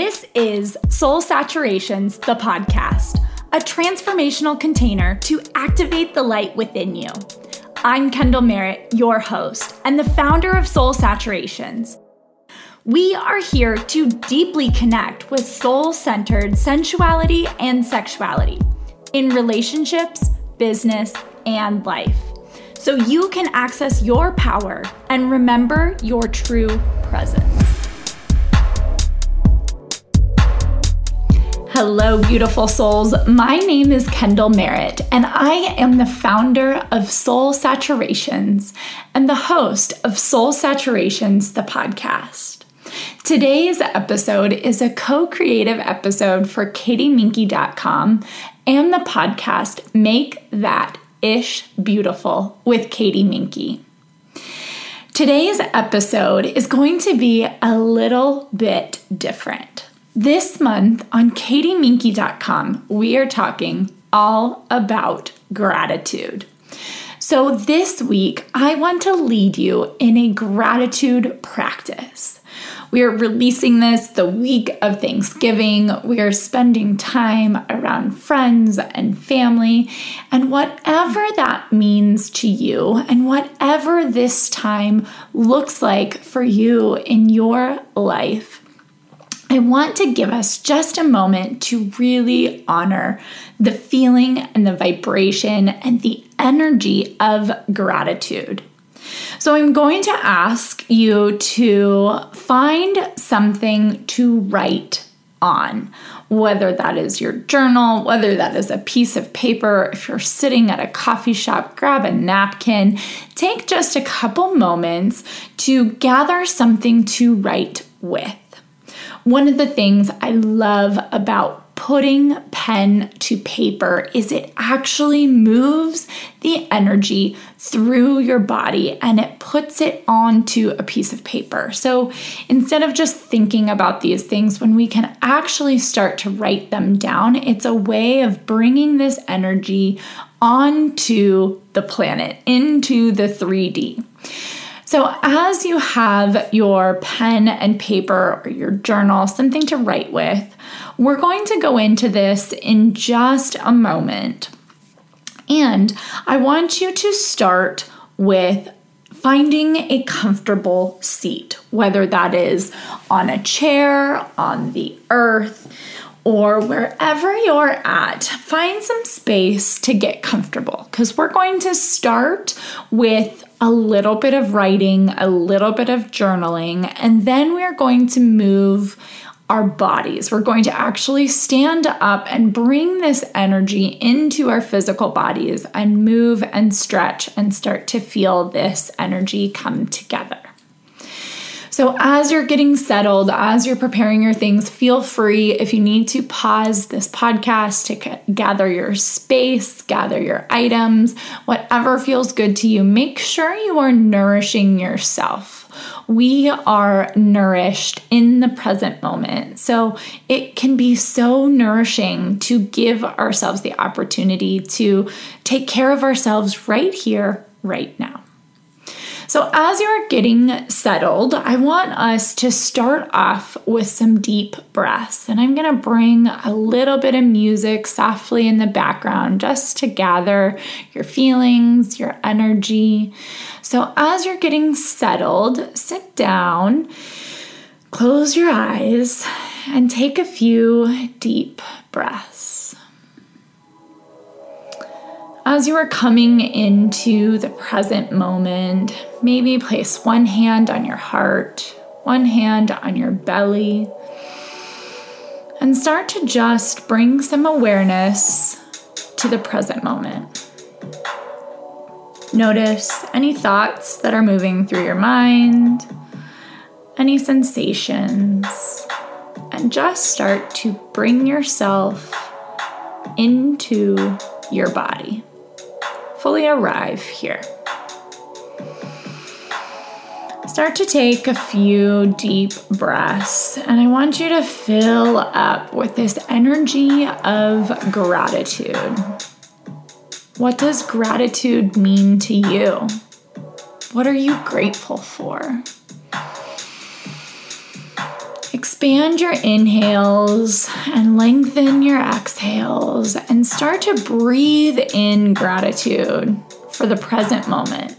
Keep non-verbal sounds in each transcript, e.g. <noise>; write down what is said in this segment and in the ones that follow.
This is Soul Saturations, the podcast, a transformational container to activate the light within you. I'm Kendall Merritt, your host, and the founder of Soul Saturations. We are here to deeply connect with soul centered sensuality and sexuality in relationships, business, and life so you can access your power and remember your true presence. Hello, beautiful souls. My name is Kendall Merritt, and I am the founder of Soul Saturations and the host of Soul Saturations, the podcast. Today's episode is a co creative episode for katieminky.com and the podcast Make That Ish Beautiful with Katie Minky. Today's episode is going to be a little bit different. This month on katieminky.com, we are talking all about gratitude. So, this week, I want to lead you in a gratitude practice. We are releasing this the week of Thanksgiving. We are spending time around friends and family, and whatever that means to you, and whatever this time looks like for you in your life. I want to give us just a moment to really honor the feeling and the vibration and the energy of gratitude. So, I'm going to ask you to find something to write on, whether that is your journal, whether that is a piece of paper, if you're sitting at a coffee shop, grab a napkin. Take just a couple moments to gather something to write with. One of the things I love about putting pen to paper is it actually moves the energy through your body and it puts it onto a piece of paper. So instead of just thinking about these things, when we can actually start to write them down, it's a way of bringing this energy onto the planet, into the 3D. So, as you have your pen and paper or your journal, something to write with, we're going to go into this in just a moment. And I want you to start with finding a comfortable seat, whether that is on a chair, on the earth, or wherever you're at, find some space to get comfortable because we're going to start with a little bit of writing, a little bit of journaling, and then we're going to move our bodies. We're going to actually stand up and bring this energy into our physical bodies and move and stretch and start to feel this energy come together. So, as you're getting settled, as you're preparing your things, feel free if you need to pause this podcast to gather your space, gather your items, whatever feels good to you. Make sure you are nourishing yourself. We are nourished in the present moment. So, it can be so nourishing to give ourselves the opportunity to take care of ourselves right here, right now. So, as you're getting settled, I want us to start off with some deep breaths. And I'm going to bring a little bit of music softly in the background just to gather your feelings, your energy. So, as you're getting settled, sit down, close your eyes, and take a few deep breaths. As you are coming into the present moment, maybe place one hand on your heart, one hand on your belly, and start to just bring some awareness to the present moment. Notice any thoughts that are moving through your mind, any sensations, and just start to bring yourself into your body fully arrive here. Start to take a few deep breaths, and I want you to fill up with this energy of gratitude. What does gratitude mean to you? What are you grateful for? Expand your inhales and lengthen your exhales and start to breathe in gratitude for the present moment,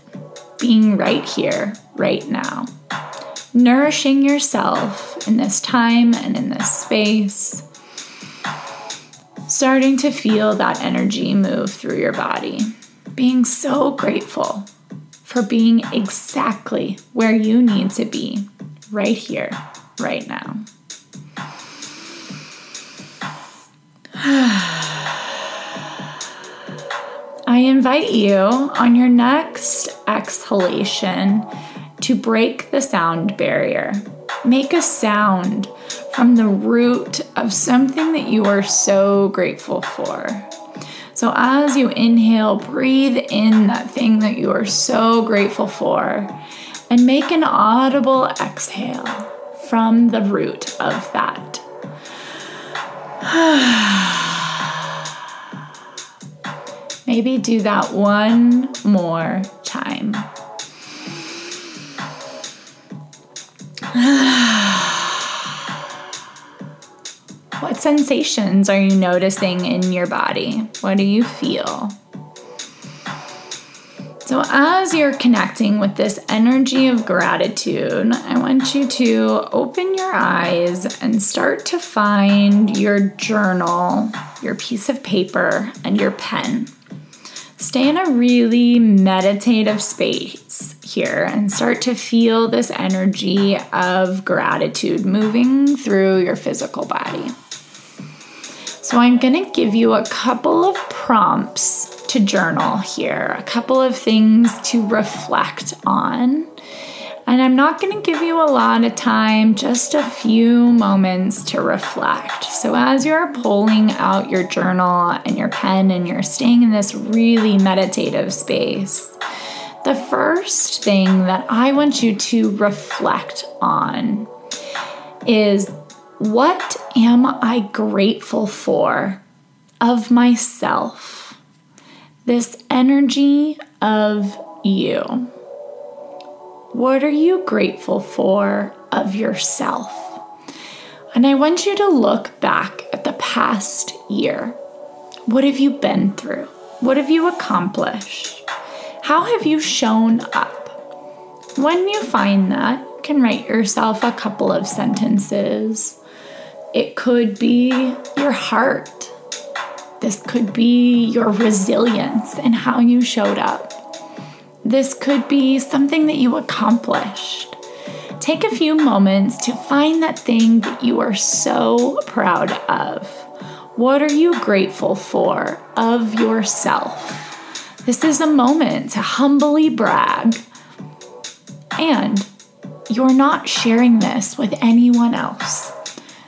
being right here, right now. Nourishing yourself in this time and in this space. Starting to feel that energy move through your body. Being so grateful for being exactly where you need to be right here, right now. <sighs> I invite you on your next exhalation to break the sound barrier. Make a sound from the root of something that you are so grateful for. So, as you inhale, breathe in that thing that you are so grateful for and make an audible exhale from the root of that. <sighs> Maybe do that one more time. <sighs> what sensations are you noticing in your body? What do you feel? So, as you're connecting with this energy of gratitude, I want you to open your eyes and start to find your journal, your piece of paper, and your pen. Stay in a really meditative space here and start to feel this energy of gratitude moving through your physical body. So, I'm going to give you a couple of prompts to journal here, a couple of things to reflect on. And I'm not going to give you a lot of time, just a few moments to reflect. So, as you're pulling out your journal and your pen and you're staying in this really meditative space, the first thing that I want you to reflect on is what am I grateful for of myself? This energy of you. What are you grateful for of yourself? And I want you to look back at the past year. What have you been through? What have you accomplished? How have you shown up? When you find that, you can write yourself a couple of sentences. It could be your heart this could be your resilience and how you showed up. This could be something that you accomplished. Take a few moments to find that thing that you are so proud of. What are you grateful for of yourself? This is a moment to humbly brag. And you're not sharing this with anyone else.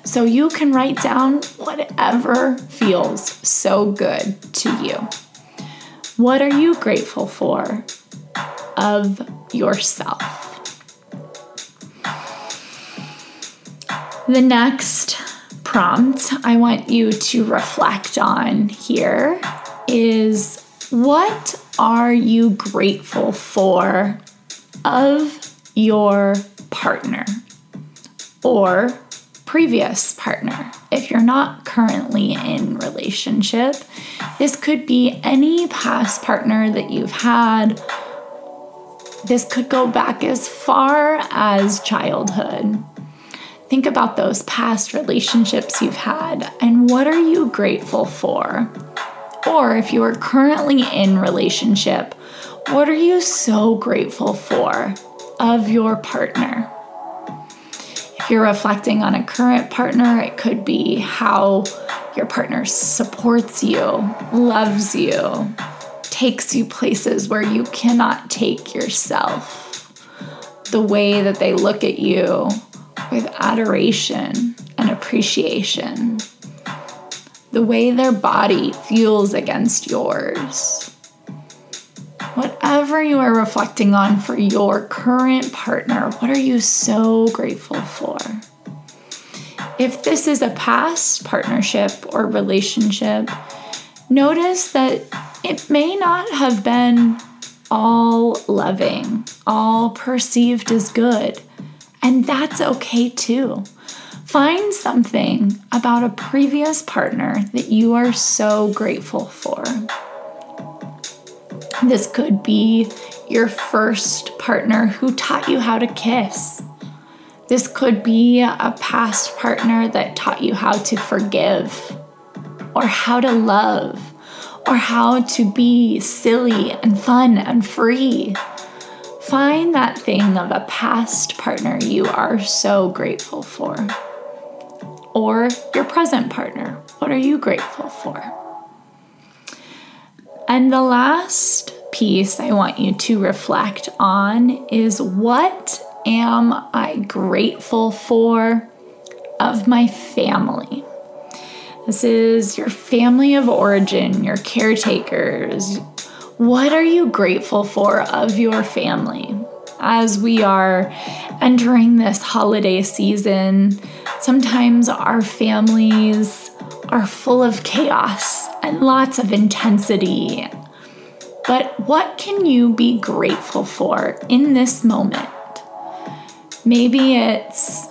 So you can write down whatever feels so good to you. What are you grateful for of yourself? The next prompt I want you to reflect on here is what are you grateful for of your partner or previous partner. If you're not currently in relationship, this could be any past partner that you've had. This could go back as far as childhood. Think about those past relationships you've had and what are you grateful for? Or if you are currently in relationship, what are you so grateful for of your partner? You're reflecting on a current partner, it could be how your partner supports you, loves you, takes you places where you cannot take yourself. The way that they look at you with adoration and appreciation. The way their body feels against yours whatever you are reflecting on for your current partner, what are you so grateful for? If this is a past partnership or relationship, notice that it may not have been all loving, all perceived as good. And that's okay too. Find something about a previous partner that you are so grateful for. This could be your first partner who taught you how to kiss. This could be a past partner that taught you how to forgive, or how to love, or how to be silly and fun and free. Find that thing of a past partner you are so grateful for or your present partner. What are you grateful for? And the last piece I want you to reflect on is what am I grateful for of my family? This is your family of origin, your caretakers. What are you grateful for of your family? As we are entering this holiday season, Sometimes our families are full of chaos and lots of intensity. But what can you be grateful for in this moment? Maybe it's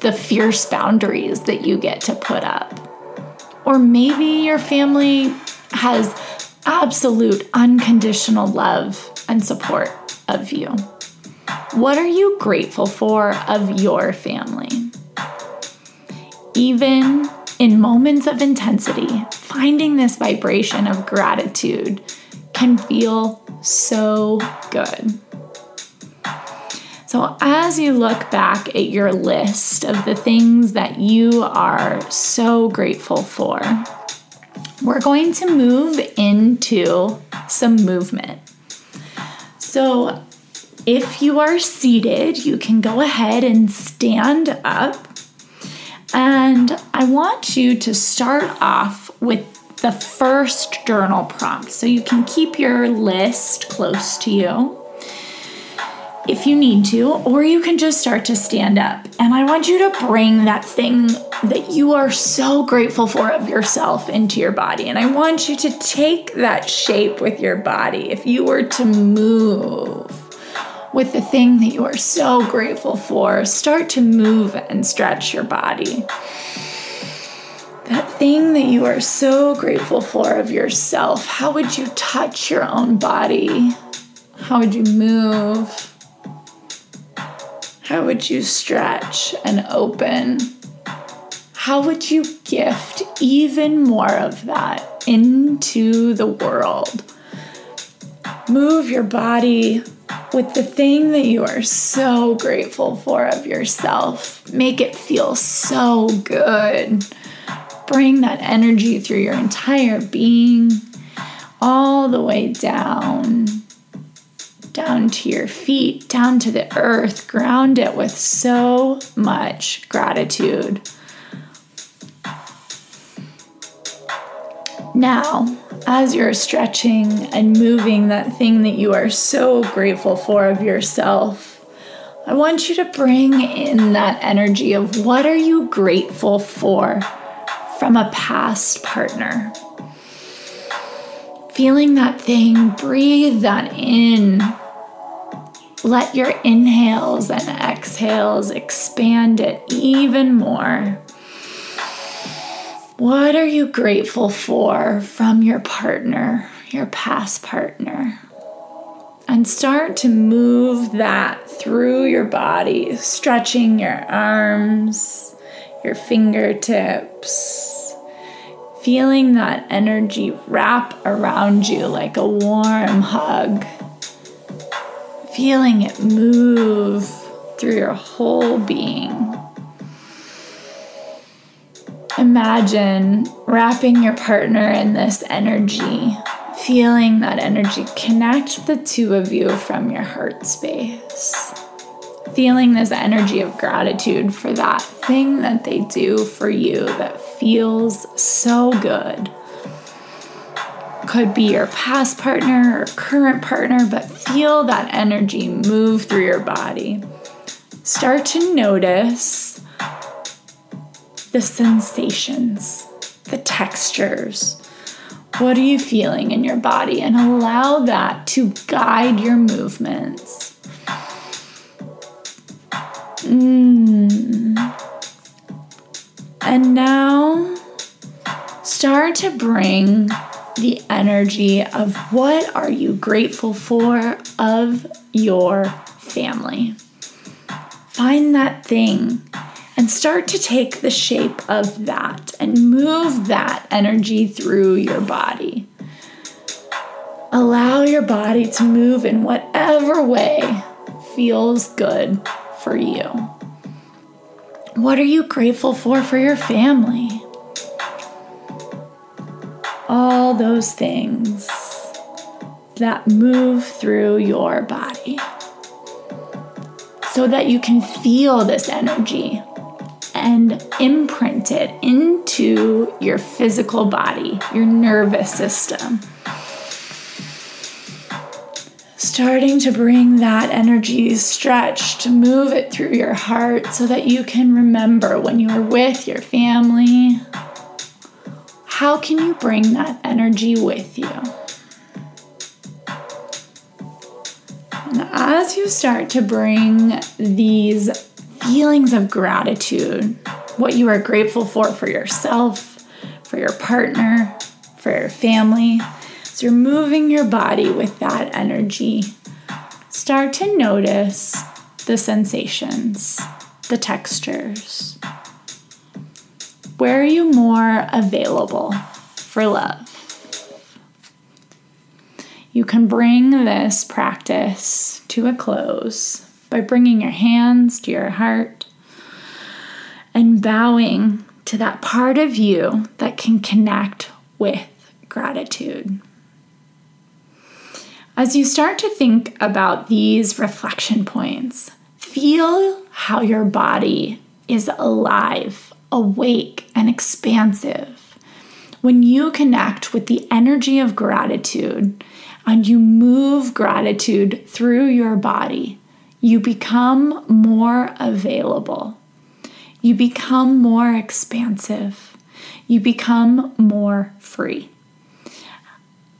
the fierce boundaries that you get to put up. Or maybe your family has absolute unconditional love and support of you. What are you grateful for of your family? even in moments of intensity, finding this vibration of gratitude can feel so good. So, as you look back at your list of the things that you are so grateful for, we're going to move into some movement. So, if you are seated, you can go ahead and stand up and I want you to start off with the first journal prompt. So you can keep your list close to you if you need to, or you can just start to stand up. And I want you to bring that thing that you are so grateful for of yourself into your body. And I want you to take that shape with your body. If you were to move, with the thing that you are so grateful for. Start to move and stretch your body. That thing that you are so grateful for of yourself, how would you touch your own body? How would you move? How would you stretch and open? How would you gift even more of that into the world? Move your body with the thing that you are so grateful for of yourself. Make it feel so good. Bring that energy through your entire being, all the way down, down to your feet, down to the earth. Ground it with so much gratitude. Now, as you're stretching and moving that thing that you are so grateful for of yourself, I want you to bring in that energy of what are you grateful for from a past partner. Feeling that thing, breathe that in. Let your inhales and exhales expand it even more. What are you grateful for from your partner, your past partner? And start to move that through your body, stretching your arms, your fingertips, feeling that energy wrap around you like a warm hug, feeling it move through your whole being. Imagine wrapping your partner in this energy, feeling that energy connect the two of you from your heart space. Feeling this energy of gratitude for that thing that they do for you that feels so good. Could be your past partner or current partner, but feel that energy move through your body. Start to notice the sensations, the textures. What are you feeling in your body? And allow that to guide your movements. Mm. And now start to bring the energy of what are you grateful for of your family. Find that thing and start to take the shape of that and move that energy through your body. Allow your body to move in whatever way feels good for you. What are you grateful for for your family? All those things that move through your body so that you can feel this energy and imprint it into your physical body, your nervous system. Starting to bring that energy stretch to move it through your heart so that you can remember when you were with your family. How can you bring that energy with you? And as you start to bring these feelings of gratitude, what you are grateful for for yourself, for your partner, for your family. So you're moving your body with that energy. Start to notice the sensations, the textures. Where are you more available for love? You can bring this practice to a close by bringing your hands to your heart and bowing to that part of you that can connect with gratitude. As you start to think about these reflection points, feel how your body is alive, awake, and expansive. When you connect with the energy of gratitude and you move gratitude through your body, you become more available. You become more expansive. You become more free.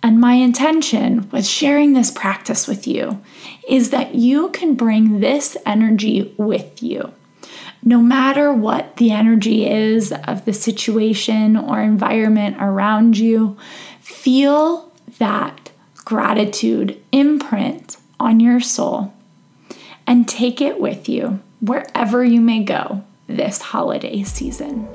And my intention with sharing this practice with you is that you can bring this energy with you. No matter what the energy is of the situation or environment around you, feel that gratitude imprint on your soul and take it with you wherever you may go this holiday season.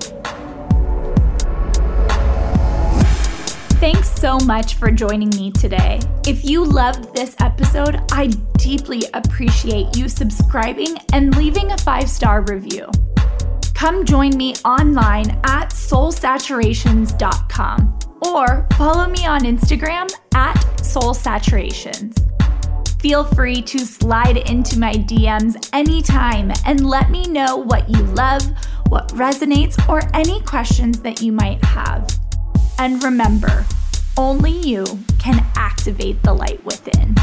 Thanks so much for joining me today. If you loved this episode, I deeply appreciate you subscribing and leaving a five star review. Come join me online at soulsaturations.com or follow me on Instagram at soulsaturations. Feel free to slide into my DMs anytime and let me know what you love, what resonates, or any questions that you might have. And remember, only you can activate the light within.